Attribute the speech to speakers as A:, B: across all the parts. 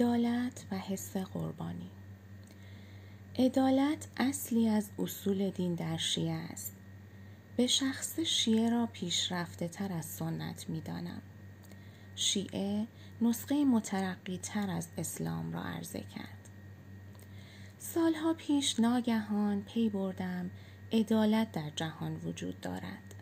A: عدالت و حس قربانی. عدالت اصلی از اصول دین در شیعه است. به شخص شیعه را پیشرفته تر از سنت می دانم. شیعه نسخه مترقی تر از اسلام را عرضه کرد. سالها پیش ناگهان پی بردم عدالت در جهان وجود دارد.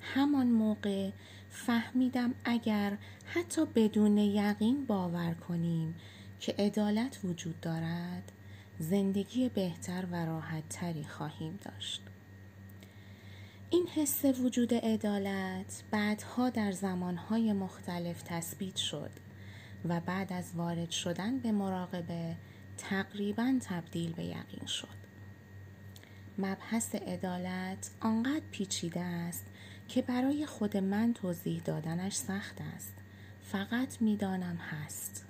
A: همان موقع فهمیدم اگر حتی بدون یقین باور کنیم که عدالت وجود دارد زندگی بهتر و راحت تری خواهیم داشت. این حس وجود عدالت بعدها در زمانهای مختلف تثبیت شد و بعد از وارد شدن به مراقبه تقریبا تبدیل به یقین شد. مبحث عدالت آنقدر پیچیده است که برای خود من توضیح دادنش سخت است فقط می‌دانم هست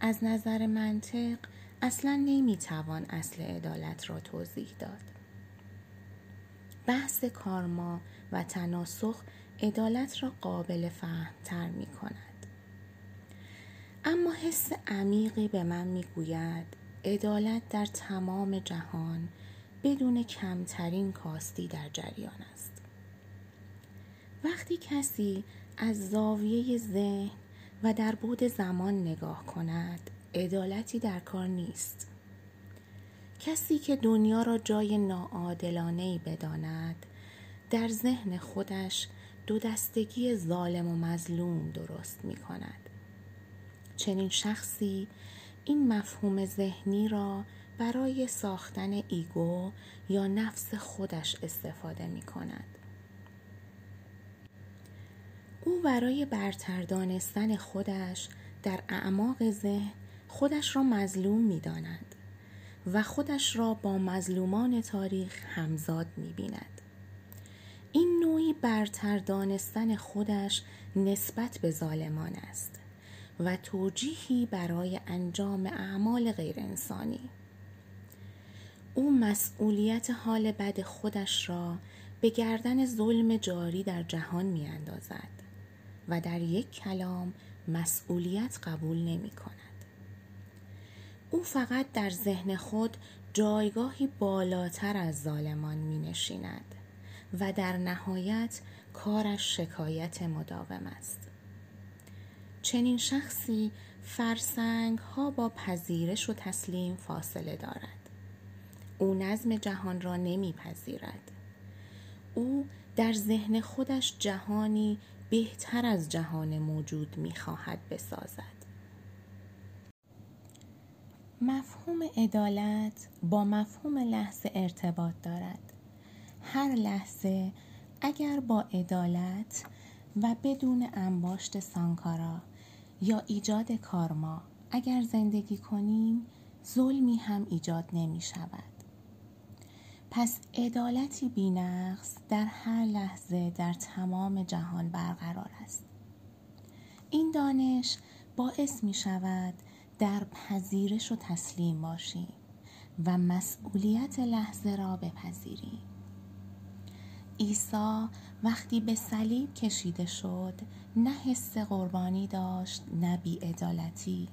A: از نظر منطق اصلا نمی‌توان اصل عدالت را توضیح داد بحث کارما و تناسخ عدالت را قابل فهم تر می کند. اما حس عمیقی به من می گوید عدالت در تمام جهان بدون کمترین کاستی در جریان است. وقتی کسی از زاویه ذهن و در بود زمان نگاه کند عدالتی در کار نیست کسی که دنیا را جای ناعادلانه بداند در ذهن خودش دو دستگی ظالم و مظلوم درست می کند. چنین شخصی این مفهوم ذهنی را برای ساختن ایگو یا نفس خودش استفاده می کند. برای برتر دانستن خودش در اعماق ذهن خودش را مظلوم می داند و خودش را با مظلومان تاریخ همزاد می بیند. این نوعی برتر دانستن خودش نسبت به ظالمان است و توجیهی برای انجام اعمال غیر انسانی. او مسئولیت حال بد خودش را به گردن ظلم جاری در جهان می اندازد. و در یک کلام مسئولیت قبول نمی کند. او فقط در ذهن خود جایگاهی بالاتر از ظالمان می نشیند و در نهایت کارش شکایت مداوم است. چنین شخصی فرسنگ ها با پذیرش و تسلیم فاصله دارد. او نظم جهان را نمیپذیرد. او در ذهن خودش جهانی بهتر از جهان موجود می‌خواهد بسازد. مفهوم عدالت با مفهوم لحظه ارتباط دارد. هر لحظه اگر با عدالت و بدون انباشت سانکارا یا ایجاد کارما اگر زندگی کنیم ظلمی هم ایجاد نمی شود پس عدالتی بینقص در هر لحظه در تمام جهان برقرار است. این دانش باعث می شود در پذیرش و تسلیم باشیم و مسئولیت لحظه را بپذیریم عیسی وقتی به صلیب کشیده شد نه حس قربانی داشت نه بیعدالتی.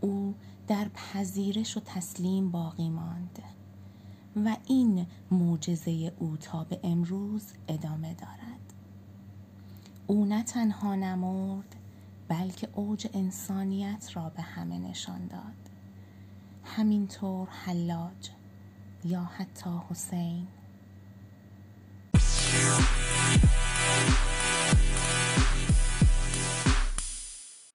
A: او در پذیرش و تسلیم باقی ماند. و این معجزه او تا به امروز ادامه دارد. او نه تنها نمرد بلکه اوج انسانیت را به همه نشان داد. همینطور حلاج یا حتی حسین